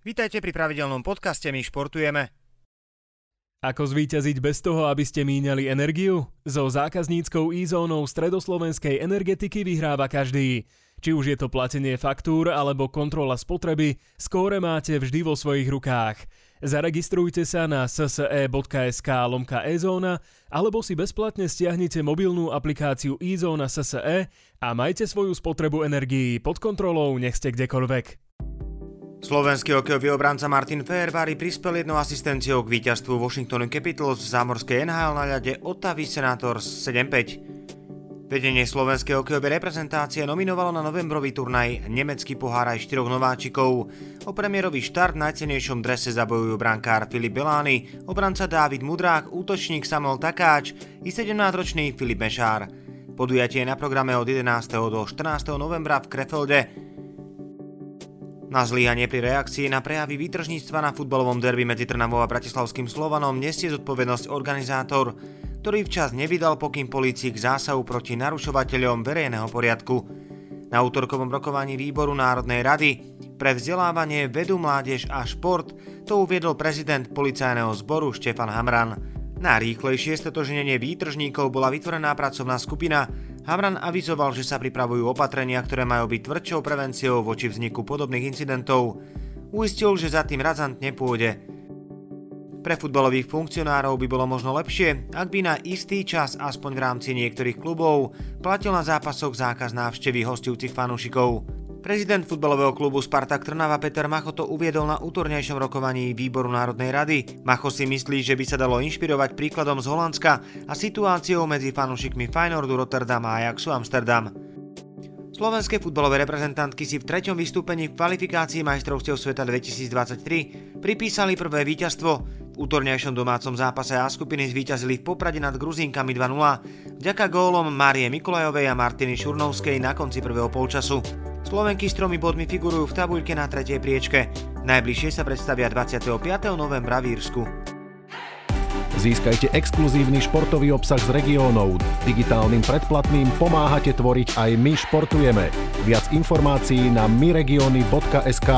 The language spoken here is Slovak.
Vítajte pri pravidelnom podcaste My športujeme. Ako zvíťaziť bez toho, aby ste míňali energiu? So zákazníckou e-zónou stredoslovenskej energetiky vyhráva každý. Či už je to platenie faktúr alebo kontrola spotreby, skóre máte vždy vo svojich rukách. Zaregistrujte sa na sse.sk lomka e-zóna alebo si bezplatne stiahnite mobilnú aplikáciu e-zóna SSE a majte svoju spotrebu energií pod kontrolou, nech ste kdekoľvek. Slovenský hokejový obranca Martin Fairvary prispel jednou asistenciou k víťazstvu Washington Capitals v zámorskej NHL na ľade Ottawa Senators 7-5. Vedenie slovenskej hokejovej reprezentácie nominovalo na novembrový turnaj nemecký pohár aj štyroch nováčikov. O premiérový štart v najcenejšom drese zabojujú brankár Filip Belány, obranca Dávid Mudrák, útočník Samuel Takáč i 17-ročný Filip Mešár. Podujatie je na programe od 11. do 14. novembra v Krefelde. Na zlyhanie pri reakcii na prejavy výtržníctva na futbalovom derby medzi Trnavou a Bratislavským Slovanom nesie zodpovednosť organizátor, ktorý včas nevydal pokyn polícii k zásahu proti narušovateľom verejného poriadku. Na útorkovom rokovaní výboru Národnej rady pre vzdelávanie, vedu, mládež a šport to uviedol prezident policajného zboru Štefan Hamran. Na rýchlejšie stotožnenie výtržníkov bola vytvorená pracovná skupina, Havran avizoval, že sa pripravujú opatrenia, ktoré majú byť tvrdšou prevenciou voči vzniku podobných incidentov. Uistil, že za tým razantne pôjde. Pre futbalových funkcionárov by bolo možno lepšie, ak by na istý čas, aspoň v rámci niektorých klubov, platil na zápasoch zákaz návštevy hostujúcich fanúšikov. Prezident futbalového klubu Spartak Trnava Peter Macho to uviedol na útornejšom rokovaní Výboru Národnej rady. Macho si myslí, že by sa dalo inšpirovať príkladom z Holandska a situáciou medzi fanúšikmi Feyenoordu Rotterdam a Ajaxu Amsterdam. Slovenské futbalové reprezentantky si v treťom vystúpení v kvalifikácii majstrovstiev sveta 2023 pripísali prvé víťazstvo. V útornejšom domácom zápase A skupiny zvíťazili v Poprade nad Gruzínkami 2-0 vďaka gólom Márie Mikolajovej a Martiny Šurnovskej na konci prvého polčasu. Slovenky s tromi bodmi figurujú v tabuľke na tretej priečke. Najbližšie sa predstavia 25. novembra v Írsku. Získajte exkluzívny športový obsah z regiónov. Digitálnym predplatným pomáhate tvoriť aj my športujeme. Viac informácií na myregiony.sk.